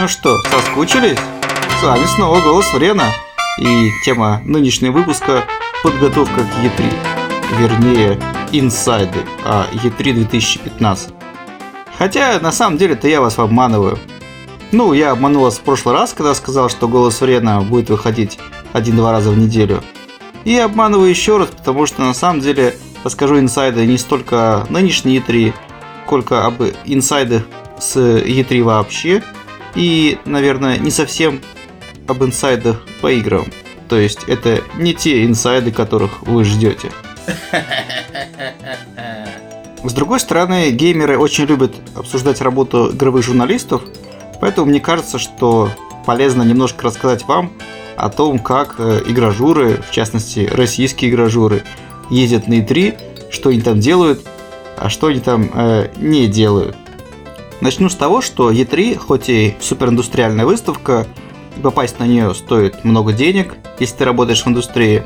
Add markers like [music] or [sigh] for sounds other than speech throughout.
Ну что, соскучились? С вами снова Голос Врена. И тема нынешнего выпуска – подготовка к Е3. Вернее, инсайды о Е3 2015. Хотя, на самом деле-то я вас обманываю. Ну, я обманул вас в прошлый раз, когда сказал, что Голос Врена будет выходить один-два раза в неделю. И обманываю еще раз, потому что на самом деле расскажу инсайды не столько нынешней E3, сколько об инсайдах с E3 вообще. И, наверное, не совсем об инсайдах по играм. То есть это не те инсайды, которых вы ждете. С другой стороны, геймеры очень любят обсуждать работу игровых журналистов, поэтому мне кажется, что полезно немножко рассказать вам о том, как э, игражуры, в частности российские игражуры, ездят на E3, что они там делают, а что они там э, не делают. Начну с того, что E3, хоть и супериндустриальная выставка, попасть на нее стоит много денег, если ты работаешь в индустрии.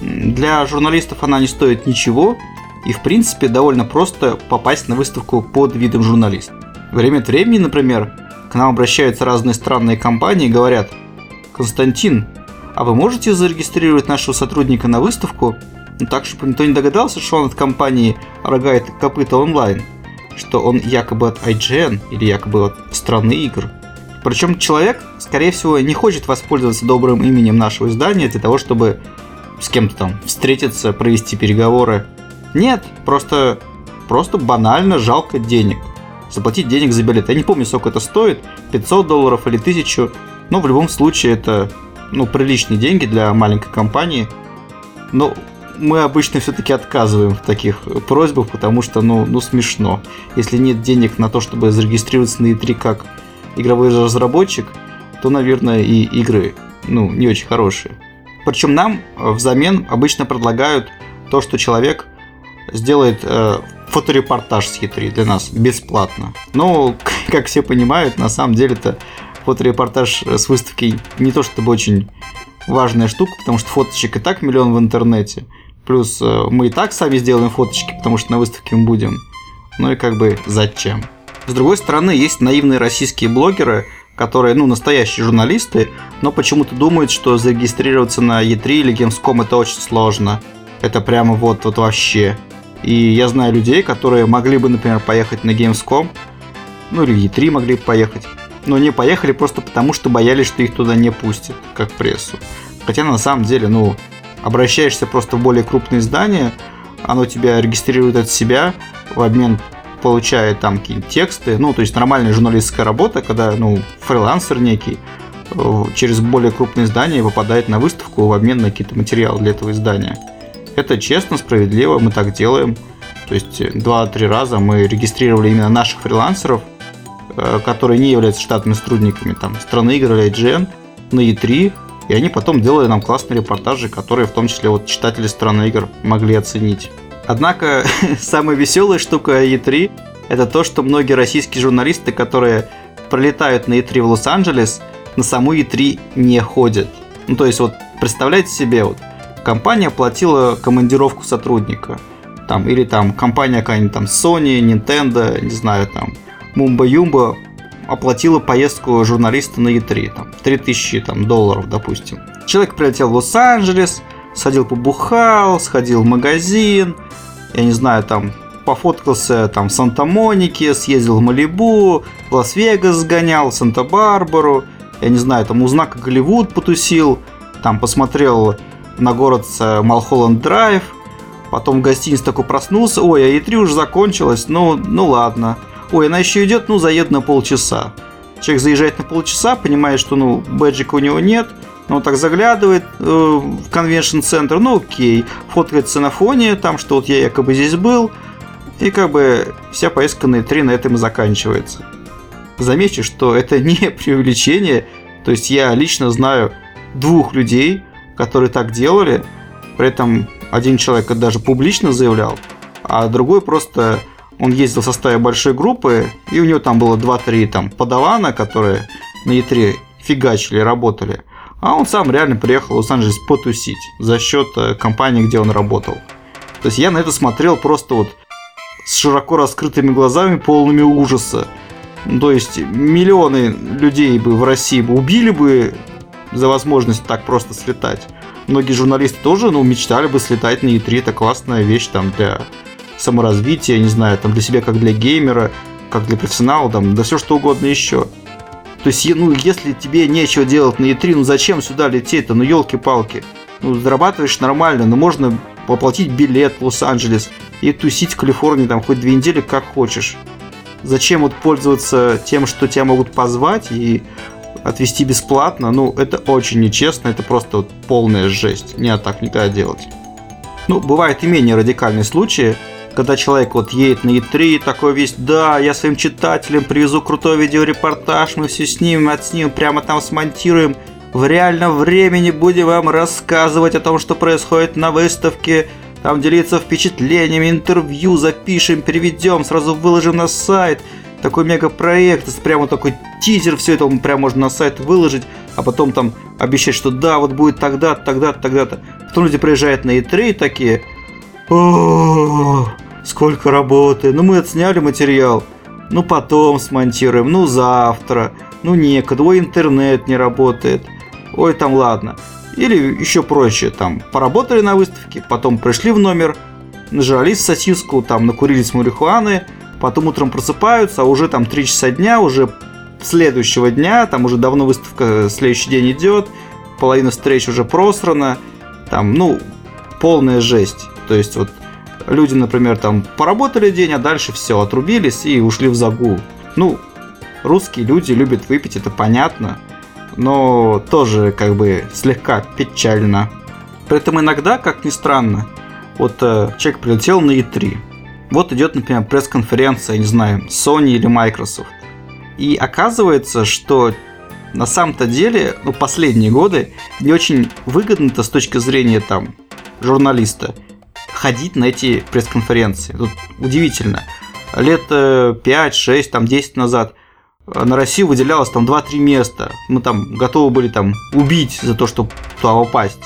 Для журналистов она не стоит ничего, и в принципе довольно просто попасть на выставку под видом журналиста. Время от времени, например, к нам обращаются разные странные компании и говорят, Константин, а вы можете зарегистрировать нашего сотрудника на выставку, ну, так, чтобы никто не догадался, что он от компании Рога копыта онлайн, что он якобы от IGN или якобы от страны игр. Причем человек, скорее всего, не хочет воспользоваться добрым именем нашего издания для того, чтобы с кем-то там встретиться, провести переговоры. Нет, просто, просто банально жалко денег. Заплатить денег за билет. Я не помню, сколько это стоит, 500 долларов или 1000, но в любом случае это ну, приличные деньги для маленькой компании. Но мы обычно все-таки отказываем в таких просьбах, потому что, ну, ну, смешно. Если нет денег на то, чтобы зарегистрироваться на E3 как игровой разработчик, то, наверное, и игры, ну, не очень хорошие. Причем нам взамен обычно предлагают то, что человек сделает э, фоторепортаж с E3 для нас бесплатно. Но, [laughs] как все понимают, на самом деле это фоторепортаж с выставки не то чтобы очень важная штука, потому что фоточек и так миллион в интернете. Плюс э, мы и так сами сделаем фоточки, потому что на выставке мы будем. Ну и как бы зачем? С другой стороны, есть наивные российские блогеры, которые, ну, настоящие журналисты, но почему-то думают, что зарегистрироваться на E3 или Gamescom это очень сложно. Это прямо вот, вот вообще. И я знаю людей, которые могли бы, например, поехать на Gamescom, ну или E3 могли бы поехать, но не поехали просто потому, что боялись, что их туда не пустят, как прессу. Хотя на самом деле, ну, обращаешься просто в более крупные издания, оно тебя регистрирует от себя, в обмен получает там какие-то тексты, ну, то есть нормальная журналистская работа, когда, ну, фрилансер некий э, через более крупные издания попадает на выставку в обмен на какие-то материалы для этого издания. Это честно, справедливо, мы так делаем. То есть два-три раза мы регистрировали именно наших фрилансеров, э, которые не являются штатными сотрудниками там, страны игр или IGN, на E3, и они потом делали нам классные репортажи, которые в том числе вот читатели страны игр могли оценить. Однако [laughs] самая веселая штука E3 это то, что многие российские журналисты, которые пролетают на E3 в Лос-Анджелес, на саму E3 не ходят. Ну, то есть, вот представляете себе, вот компания платила командировку сотрудника. Там, или там компания какая-нибудь там Sony, Nintendo, не знаю, там, Мумба Юмба оплатила поездку журналиста на E3, там, 3000 там, долларов, допустим. Человек прилетел в Лос-Анджелес, сходил побухал, сходил в магазин, я не знаю, там, пофоткался там в Санта-Монике, съездил в Малибу, в Лас-Вегас сгонял, Санта-Барбару, я не знаю, там у знака Голливуд потусил, там посмотрел на город Малхолланд Драйв, потом в гостинице такой проснулся, ой, а E3 уже закончилась, ну, ну ладно. Ой, она еще идет, ну, заеду на полчаса. Человек заезжает на полчаса, понимает, что, ну, бэджика у него нет, но он так заглядывает э, в convention -центр, ну, окей, фоткается на фоне, там, что вот я якобы здесь был, и как бы вся поездка на E3 на этом и заканчивается. Замечу, что это не [laughs] преувеличение, то есть я лично знаю двух людей, которые так делали, при этом один человек даже публично заявлял, а другой просто он ездил в составе большой группы, и у него там было 2-3 там подавана, которые на E3 фигачили, работали. А он сам реально приехал в Лос-Анджелес потусить за счет э, компании, где он работал. То есть я на это смотрел просто вот с широко раскрытыми глазами, полными ужаса. Ну, то есть миллионы людей бы в России бы убили бы за возможность так просто слетать. Многие журналисты тоже, ну, мечтали бы слетать на E3, это классная вещь там для саморазвития, не знаю, там для себя как для геймера, как для профессионала, там, да все что угодно еще. То есть, ну, если тебе нечего делать на E3, ну зачем сюда лететь-то, ну елки-палки. Ну, зарабатываешь нормально, но можно оплатить билет в Лос-Анджелес и тусить в Калифорнии там хоть две недели как хочешь. Зачем вот пользоваться тем, что тебя могут позвать и отвезти бесплатно? Ну, это очень нечестно, это просто вот полная жесть. Не так никогда делать. Ну, бывают и менее радикальные случаи, когда человек вот едет на E3, такой весь, да, я своим читателям привезу крутой видеорепортаж, мы все снимем, отснимем, прямо там смонтируем, в реальном времени будем вам рассказывать о том, что происходит на выставке, там делиться впечатлениями, интервью запишем, переведем, сразу выложим на сайт. Такой мегапроект, прямо такой тизер, все это прямо можно на сайт выложить, а потом там обещать, что да, вот будет тогда-то, тогда-то, тогда-то. Потом люди приезжают на E3 такие, о, сколько работы, ну мы отсняли материал, ну потом смонтируем, ну завтра, ну некогда, ой, интернет не работает, ой, там ладно. Или еще проще, там, поработали на выставке, потом пришли в номер, нажрались сосиску, там, накурились марихуаны, потом утром просыпаются, а уже там 3 часа дня, уже следующего дня, там уже давно выставка следующий день идет, половина встреч уже просрана, там, ну, полная жесть. То есть вот люди, например, там поработали день, а дальше все, отрубились и ушли в загул. Ну, русские люди любят выпить, это понятно но тоже как бы слегка печально. При этом иногда, как ни странно, вот э, человек прилетел на E3. Вот идет, например, пресс-конференция, не знаю, Sony или Microsoft. И оказывается, что на самом-то деле, ну, последние годы не очень выгодно-то с точки зрения там журналиста ходить на эти пресс-конференции. Тут удивительно. Лет 5, 6, там 10 назад – на Россию выделялось там 2-3 места. Мы там готовы были там убить за то, чтобы туда попасть.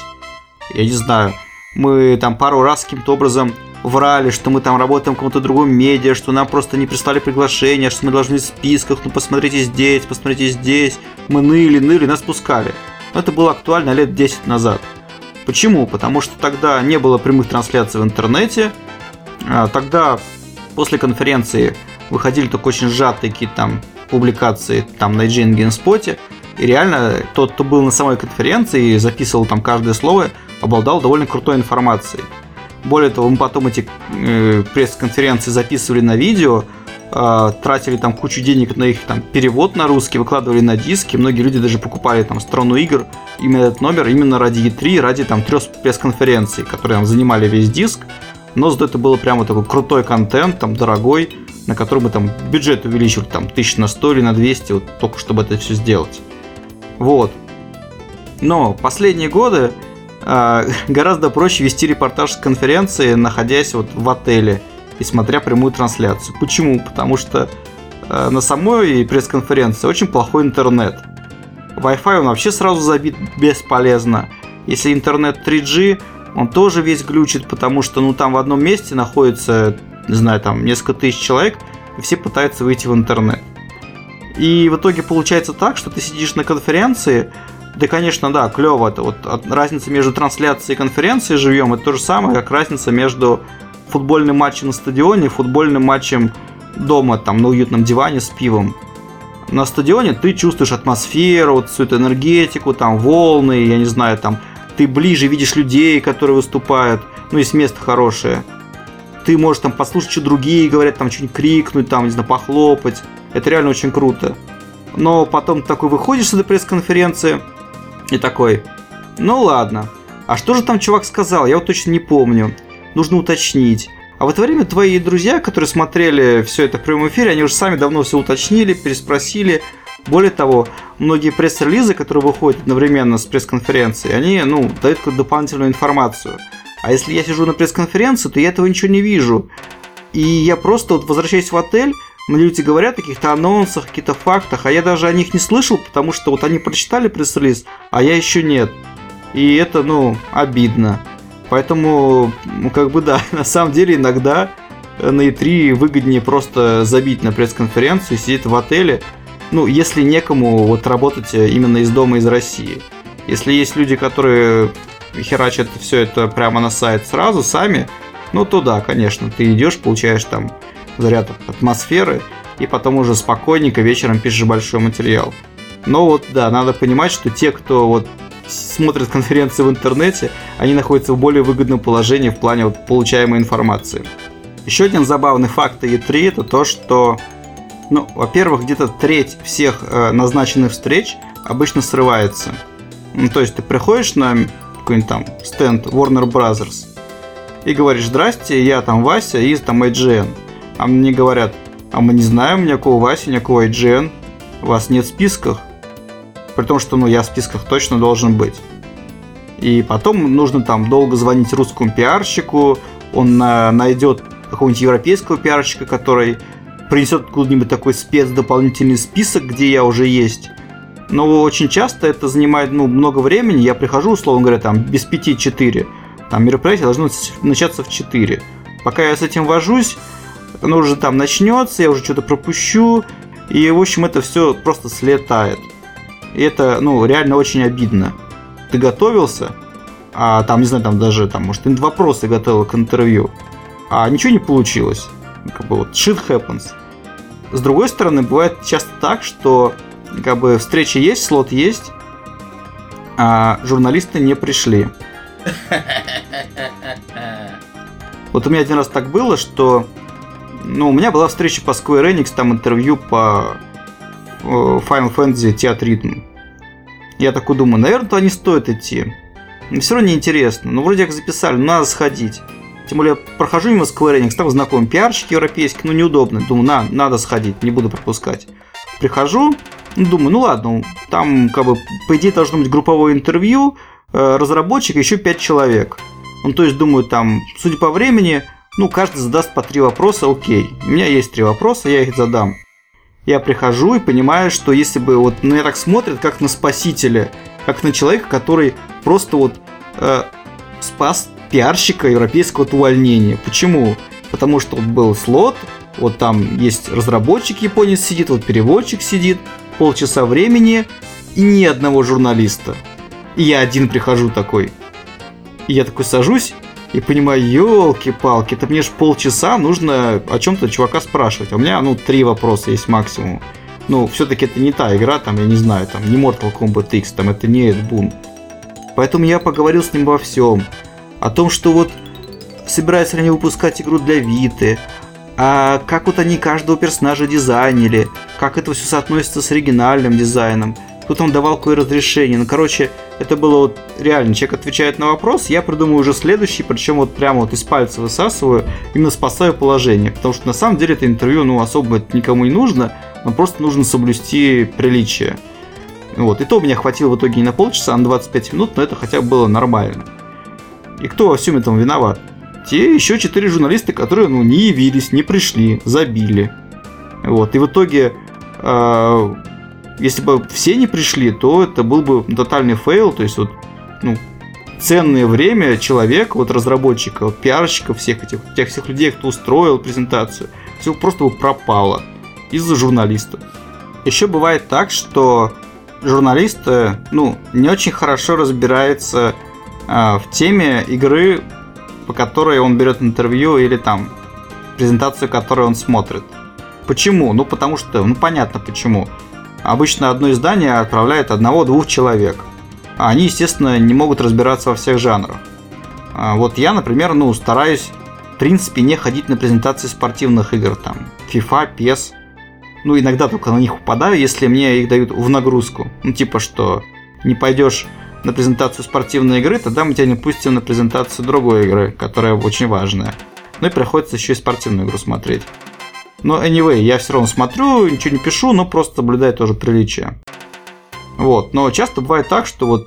Я не знаю. Мы там пару раз каким-то образом врали, что мы там работаем в каком-то другом медиа, что нам просто не прислали приглашение, что мы должны в списках, ну посмотрите здесь, посмотрите здесь. Мы ныли, ныли, нас пускали. Но это было актуально лет 10 назад. Почему? Потому что тогда не было прямых трансляций в интернете. А тогда после конференции выходили только очень сжатые какие-то там публикации там на IGN GameSpot, и реально тот, кто был на самой конференции и записывал там каждое слово, обладал довольно крутой информацией. Более того, мы потом эти э, пресс-конференции записывали на видео, э, тратили там кучу денег на их там перевод на русский, выкладывали на диски. Многие люди даже покупали там страну игр, именно этот номер, именно ради E3, ради там трех пресс-конференций, которые там занимали весь диск. Но зато это было прямо такой крутой контент, там дорогой, на который мы там бюджет увеличивали там тысяч на 100 или на 200, вот только чтобы это все сделать. Вот. Но последние годы э, [laughs] гораздо проще вести репортаж с конференции, находясь вот в отеле и смотря прямую трансляцию. Почему? Потому что э, на самой пресс-конференции очень плохой интернет. Wi-Fi он вообще сразу забит бесполезно. Если интернет 3G, он тоже весь глючит, потому что ну там в одном месте находится не знаю, там несколько тысяч человек, и все пытаются выйти в интернет. И в итоге получается так, что ты сидишь на конференции, да, конечно, да, клево. Это вот разница между трансляцией и конференцией живем, это то же самое, как разница между футбольным матчем на стадионе футбольным матчем дома, там, на уютном диване с пивом. На стадионе ты чувствуешь атмосферу, вот всю эту энергетику, там, волны, я не знаю, там, ты ближе видишь людей, которые выступают, ну, есть место хорошее ты можешь там послушать, что другие говорят, там что-нибудь крикнуть, там, не знаю, похлопать. Это реально очень круто. Но потом такой выходишь с этой пресс-конференции и такой, ну ладно, а что же там чувак сказал, я вот точно не помню. Нужно уточнить. А в это время твои друзья, которые смотрели все это в прямом эфире, они уже сами давно все уточнили, переспросили. Более того, многие пресс-релизы, которые выходят одновременно с пресс-конференцией, они ну, дают какую-то дополнительную информацию. А если я сижу на пресс-конференции, то я этого ничего не вижу. И я просто вот возвращаюсь в отель, мне люди говорят о каких-то анонсах, каких-то фактах, а я даже о них не слышал, потому что вот они прочитали пресс-релиз, а я еще нет. И это, ну, обидно. Поэтому, ну, как бы да, [laughs] на самом деле иногда на E3 выгоднее просто забить на пресс-конференцию, сидеть в отеле, ну, если некому вот работать именно из дома, из России. Если есть люди, которые херачат все это прямо на сайт сразу, сами, ну, то да, конечно, ты идешь, получаешь там заряд атмосферы, и потом уже спокойненько вечером пишешь большой материал. Но вот, да, надо понимать, что те, кто вот смотрят конференции в интернете, они находятся в более выгодном положении в плане вот получаемой информации. Еще один забавный факт E3 это то, что, ну, во-первых, где-то треть всех э, назначенных встреч обычно срывается. Ну, то есть ты приходишь на какой-нибудь там стенд Warner Brothers и говоришь, здрасте, я там Вася из там IGN. А мне говорят, а мы не знаем никакого Васи, никакого IGN, вас нет в списках. При том, что ну, я в списках точно должен быть. И потом нужно там долго звонить русскому пиарщику, он на, найдет какого-нибудь европейского пиарщика, который принесет куда-нибудь такой спец дополнительный список, где я уже есть. Но очень часто это занимает ну, много времени. Я прихожу, условно говоря, там без 5-4. Там мероприятие должно начаться в 4. Пока я с этим вожусь, оно уже там начнется, я уже что-то пропущу. И, в общем, это все просто слетает. И это, ну, реально очень обидно. Ты готовился, а там, не знаю, там даже, там, может, вопросы готовил к интервью, а ничего не получилось. Как бы вот shit happens. С другой стороны, бывает часто так, что как бы встреча есть, слот есть, а журналисты не пришли. Вот у меня один раз так было, что ну, у меня была встреча по Square Enix, там интервью по Final Fantasy Theatrhythm. Я такой думаю, наверное, то не стоит идти. Но все равно неинтересно. Ну, вроде как записали, ну, надо сходить. Тем более, прохожу мимо Square Enix, там знакомый пиарщик европейский, ну, неудобно. Думаю, на, надо сходить, не буду пропускать. Прихожу, ну, думаю, ну ладно, там, как бы, по идее, должно быть групповое интервью, э, разработчик еще 5 человек. Ну, то есть, думаю, там, судя по времени, ну, каждый задаст по три вопроса, окей. У меня есть три вопроса, я их задам. Я прихожу и понимаю, что если бы вот на меня так смотрят, как на спасителя, как на человека, который просто вот э, спас пиарщика европейского от увольнения. Почему? Потому что вот был слот, вот там есть разработчик японец сидит, вот переводчик сидит, полчаса времени и ни одного журналиста. И я один прихожу такой. И я такой сажусь и понимаю, елки-палки, это мне ж полчаса нужно о чем-то чувака спрашивать. А у меня, ну, три вопроса есть максимум. Ну, все-таки это не та игра, там, я не знаю, там, не Mortal Kombat X, там, это не Boon. Поэтому я поговорил с ним во всем. О том, что вот собираются ли они выпускать игру для Виты, а как вот они каждого персонажа дизайнили, как это все соотносится с оригинальным дизайном – Тут он давал какое разрешение. Ну, короче, это было вот реально. Человек отвечает на вопрос, я придумаю уже следующий, причем вот прямо вот из пальца высасываю, именно спасаю положение. Потому что на самом деле это интервью, ну, особо никому не нужно, но просто нужно соблюсти приличие. Вот. И то у меня хватило в итоге не на полчаса, а на 25 минут, но это хотя бы было нормально. И кто во всем этом виноват? Те еще четыре журналиста, которые ну, не явились, не пришли, забили. Вот. И в итоге э, если бы все не пришли, то это был бы тотальный fail, то есть вот, ну, ценное время человека, вот разработчика, вот, пиарщика, всех этих, тех всех людей, кто устроил презентацию, все просто бы пропало из-за журналистов. Еще бывает так, что журналисты, ну, не очень хорошо разбираются а, в теме игры, по которой он берет интервью или там презентацию, которую он смотрит. Почему? Ну, потому что, ну, понятно почему. Обычно одно издание отправляет одного-двух человек. Они, естественно, не могут разбираться во всех жанрах. А вот я, например, ну, стараюсь, в принципе, не ходить на презентации спортивных игр, там, FIFA, PES. Ну, иногда только на них упадаю, если мне их дают в нагрузку. Ну, типа, что не пойдешь на презентацию спортивной игры, тогда мы тебя не пустим на презентацию другой игры, которая очень важная. Ну и приходится еще и спортивную игру смотреть. Но anyway, я все равно смотрю, ничего не пишу, но просто соблюдаю тоже приличие. Вот. Но часто бывает так, что вот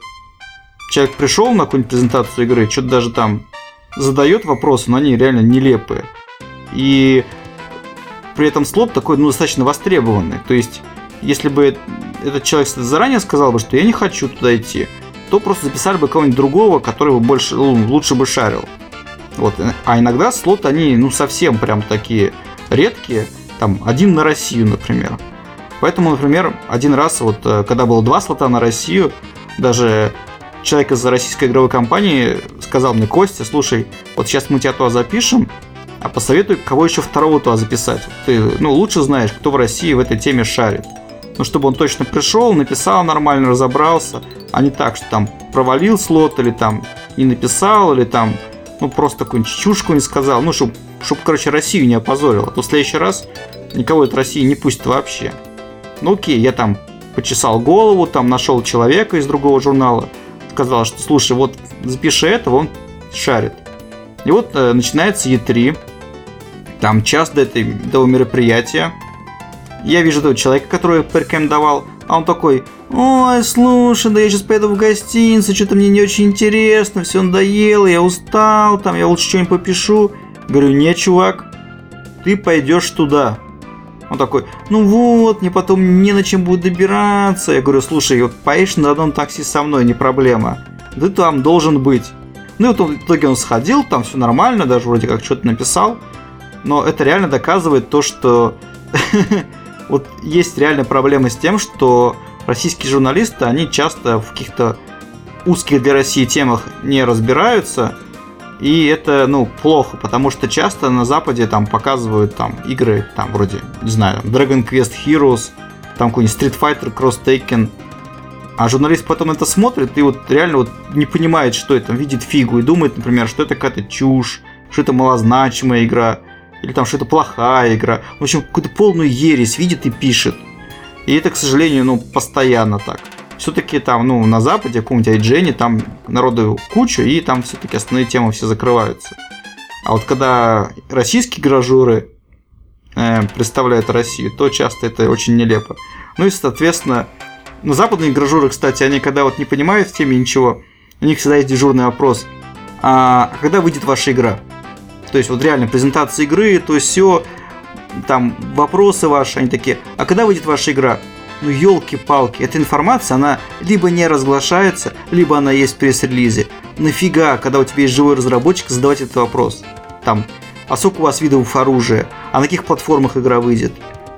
человек пришел на какую-нибудь презентацию игры, что-то даже там задает вопросы, но они реально нелепые. И при этом слот такой, ну, достаточно востребованный. То есть, если бы этот человек заранее сказал бы, что я не хочу туда идти, то просто записали бы кого-нибудь другого, который бы больше, лучше бы шарил. Вот. А иногда слоты, они, ну, совсем прям такие редкие. Там, один на Россию, например. Поэтому, например, один раз, вот, э, когда было два слота на Россию, даже человек из российской игровой компании сказал мне, Костя, слушай, вот сейчас мы тебя туда запишем, а посоветуй, кого еще второго туда записать. Ты, ну, лучше знаешь, кто в России в этой теме шарит. Ну, чтобы он точно пришел, написал нормально, разобрался, а не так, что там провалил слот, или там не написал, или там, ну, просто какую-нибудь чушку не сказал, ну, чтобы, чтоб, короче, Россию не опозорил. А то в следующий раз никого из России не пустит вообще. Ну, окей, я там почесал голову, там нашел человека из другого журнала, сказал, что слушай, вот запиши это, он шарит. И вот э, начинается E3, там час до, этой, до мероприятия. Я вижу этого человека, который порекомендовал, а он такой, ой, слушай, да я сейчас поеду в гостиницу, что-то мне не очень интересно, все надоело, я устал, там я лучше что-нибудь попишу. Говорю, не, чувак, ты пойдешь туда. Он такой, ну вот, мне потом не на чем будет добираться. Я говорю, слушай, вот поедешь на одном такси со мной, не проблема. Ты там должен быть. Ну и вот в итоге он сходил, там все нормально, даже вроде как что-то написал. Но это реально доказывает то, что [laughs] вот есть реальная проблема с тем, что российские журналисты, они часто в каких-то узких для России темах не разбираются, и это, ну, плохо, потому что часто на Западе там показывают там игры, там вроде, не знаю, Dragon Quest Heroes, там какой-нибудь Street Fighter Cross Taken, а журналист потом это смотрит и вот реально вот не понимает, что это, видит фигу и думает, например, что это какая-то чушь, что это малозначимая игра, или там что это плохая игра. В общем, какую-то полную ересь видит и пишет. И это, к сожалению, ну, постоянно так все-таки там, ну, на Западе, каком-нибудь IGN, там народу куча, и там все-таки основные темы все закрываются. А вот когда российские гражуры э, представляют Россию, то часто это очень нелепо. Ну и, соответственно, на западные гражуры, кстати, они когда вот не понимают в теме ничего, у них всегда есть дежурный вопрос. А когда выйдет ваша игра? То есть вот реально презентация игры, то все, там вопросы ваши, они такие, а когда выйдет ваша игра? Ну елки-палки, эта информация, она либо не разглашается, либо она есть в пресс-релизе. Нафига, когда у тебя есть живой разработчик, задавать этот вопрос? Там, а сколько у вас видов оружия? А на каких платформах игра выйдет?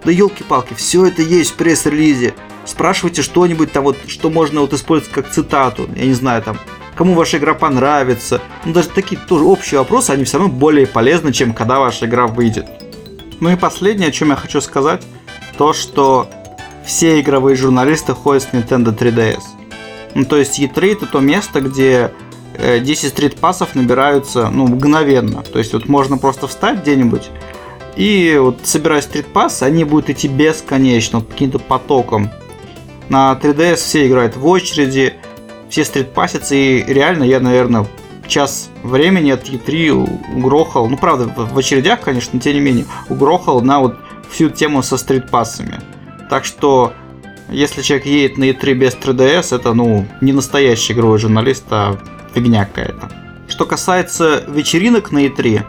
Да елки-палки, все это есть в пресс-релизе. Спрашивайте что-нибудь там вот, что можно вот использовать как цитату. Я не знаю, там, кому ваша игра понравится. Ну, даже такие тоже общие вопросы, они все равно более полезны, чем когда ваша игра выйдет. Ну и последнее, о чем я хочу сказать, то, что все игровые журналисты ходят с Nintendo 3DS. Ну, то есть E3 это то место, где 10 э, стрит-пассов набираются ну, мгновенно. То есть вот можно просто встать где-нибудь и вот собирая стрит-пассы, они будут идти бесконечно, каким-то потоком. На 3DS все играют в очереди, все стрит-пассятся, и реально я, наверное, час времени от E3 угрохал, ну правда, в очередях, конечно, но тем не менее, угрохал на вот всю тему со стрит-пассами. Так что, если человек едет на E3 без 3DS, это, ну, не настоящий игровой журналист, а фигня какая-то. Что касается вечеринок на E3,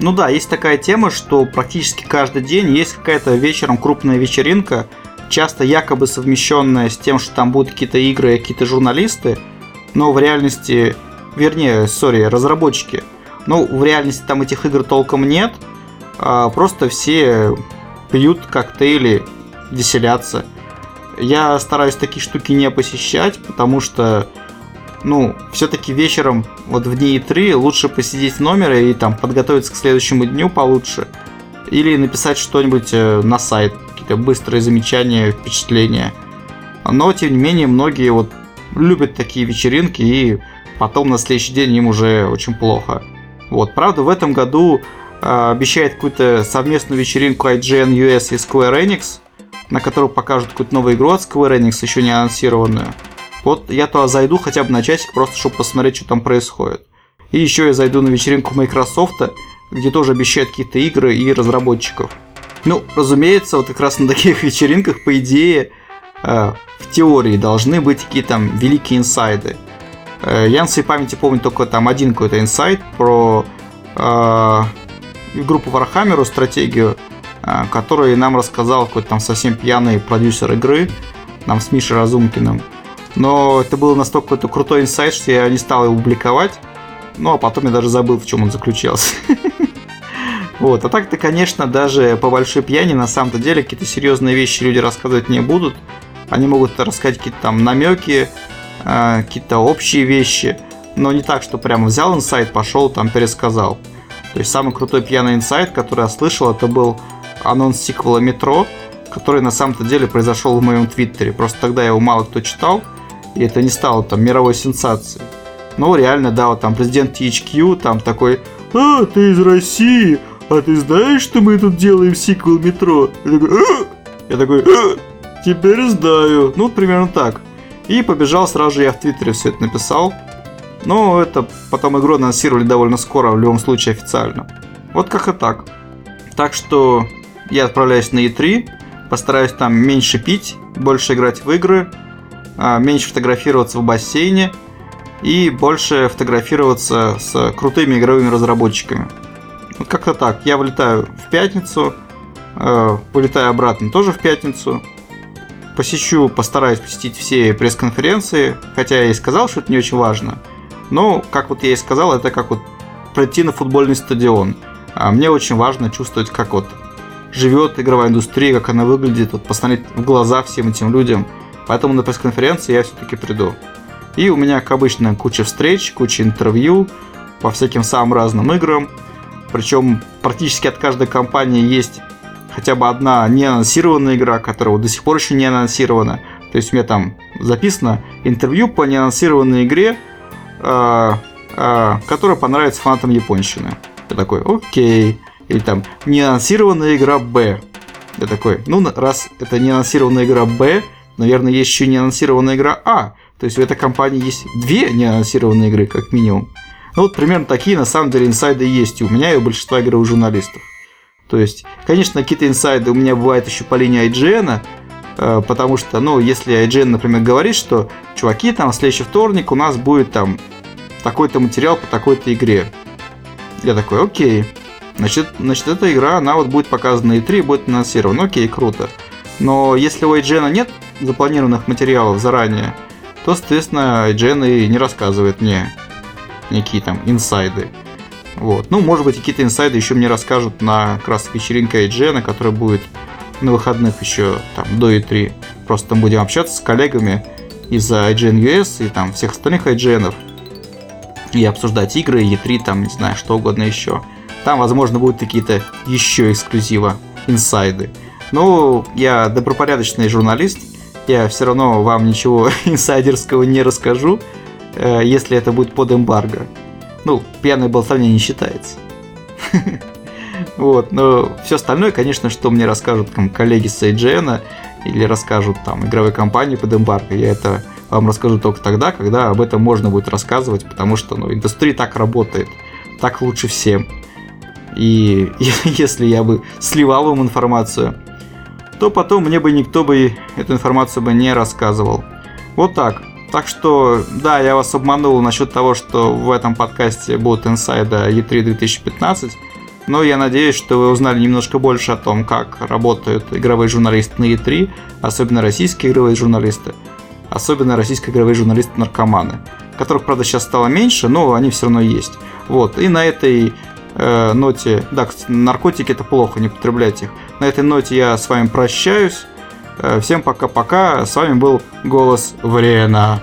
ну да, есть такая тема, что практически каждый день есть какая-то вечером крупная вечеринка, часто якобы совмещенная с тем, что там будут какие-то игры, какие-то журналисты, но в реальности, вернее, сори, разработчики, но в реальности там этих игр толком нет, а просто все пьют коктейли веселяться. Я стараюсь такие штуки не посещать, потому что, ну, все-таки вечером, вот в дни E3, лучше посидеть в номере и там подготовиться к следующему дню получше. Или написать что-нибудь э, на сайт, какие-то быстрые замечания, впечатления. Но, тем не менее, многие вот любят такие вечеринки, и потом на следующий день им уже очень плохо. Вот, правда, в этом году э, обещает какую-то совместную вечеринку IGN US и Square Enix, на которую покажут какую-то новую игру от Square Enix, еще не анонсированную. Вот я туда зайду хотя бы на часик, просто чтобы посмотреть, что там происходит. И еще я зайду на вечеринку Microsoft, где тоже обещают какие-то игры и разработчиков. Ну, разумеется, вот как раз на таких [laughs] вечеринках, по идее, э, в теории должны быть какие-то там великие инсайды. Э, я на своей памяти помню только там один какой-то инсайд про э, группу Warhammer, стратегию, а, который нам рассказал какой-то там совсем пьяный продюсер игры, нам с Мишей Разумкиным. Но это был настолько какой-то крутой инсайт, что я не стал его публиковать. Ну, а потом я даже забыл, в чем он заключался. [laughs] Вот, а так-то, конечно, даже по большой пьяни на самом-то деле какие-то серьезные вещи люди рассказывать не будут. Они могут рассказать какие-то там намеки, э, какие-то общие вещи, но не так, что прямо взял инсайт, пошел там пересказал. То есть самый крутой пьяный инсайт, который я слышал, это был анонс сиквела «Метро», который на самом-то деле произошел в моем твиттере. Просто тогда его мало кто читал, и это не стало там мировой сенсацией. Но реально, да, вот там президент THQ там такой «А, ты из России, а ты знаешь, что мы тут делаем сиквел метро? Я такой, а? я такой, а? теперь знаю. Ну, примерно так. И побежал сразу же я в Твиттере все это написал. Но это потом игру анонсировали довольно скоро, в любом случае официально. Вот как и так. Так что я отправляюсь на E3, постараюсь там меньше пить, больше играть в игры, а, меньше фотографироваться в бассейне и больше фотографироваться с крутыми игровыми разработчиками. Вот как-то так. Я вылетаю в пятницу, э, вылетаю обратно тоже в пятницу. Посещу, постараюсь посетить все пресс-конференции, хотя я и сказал, что это не очень важно. Но, как вот я и сказал, это как вот пройти на футбольный стадион. А мне очень важно чувствовать, как вот живет игровая индустрия, как она выглядит, вот посмотреть в глаза всем этим людям. Поэтому на пресс-конференции я все-таки приду. И у меня, как обычно, куча встреч, куча интервью по всяким самым разным играм. Причем практически от каждой компании есть хотя бы одна неанонсированная игра, которая до сих пор еще не анонсирована. То есть у меня там записано интервью по неанонсированной игре, э, э, которая понравится фанатам японщины. Я такой, окей. Или там неанонсированная игра Б. Я такой, ну раз это неанонсированная игра Б, наверное, есть еще неанонсированная игра А. То есть у этой компании есть две неанонсированные игры, как минимум. Ну вот примерно такие на самом деле инсайды есть и у меня, и у большинства игровых журналистов. То есть, конечно, какие-то инсайды у меня бывают еще по линии IGN, э, потому что, ну, если IGN, например, говорит, что, чуваки, там, в следующий вторник у нас будет там такой-то материал по такой-то игре. Я такой, окей. Значит, значит, эта игра, она вот будет показана и 3 будет анонсирована. Окей, круто. Но если у IGN нет запланированных материалов заранее, то, соответственно, IGN и не рассказывает мне некие там инсайды. Вот. Ну, может быть, какие-то инсайды еще мне расскажут на как раз вечеринке IGN, которая будет на выходных еще там до E3. Просто там будем общаться с коллегами из IGN US и там всех остальных IGN и обсуждать игры, E3, там, не знаю, что угодно еще. Там, возможно, будут какие-то еще эксклюзива, инсайды. Но я добропорядочный журналист, я все равно вам ничего [laughs] инсайдерского не расскажу, если это будет под эмбарго. Ну, пьяное болтовня не считается. [laughs] Вот, но все остальное, конечно, что мне расскажут там коллеги с IGN или расскажут там игровой компании под эмбарго, я это вам расскажу только тогда, когда об этом можно будет рассказывать, потому что ну, индустрия так работает, так лучше всем. И [laughs] если я бы сливал вам информацию, то потом мне бы никто бы эту информацию бы не рассказывал. Вот так. Так что, да, я вас обманул насчет того, что в этом подкасте будут инсайды E3 2015. Но я надеюсь, что вы узнали немножко больше о том, как работают игровые журналисты на E3, особенно российские игровые журналисты, особенно российские игровые журналисты-наркоманы, которых, правда, сейчас стало меньше, но они все равно есть. Вот, и на этой э, ноте, да, кстати, наркотики это плохо, не употреблять их. На этой ноте я с вами прощаюсь. Э, всем пока-пока. С вами был Голос Врена.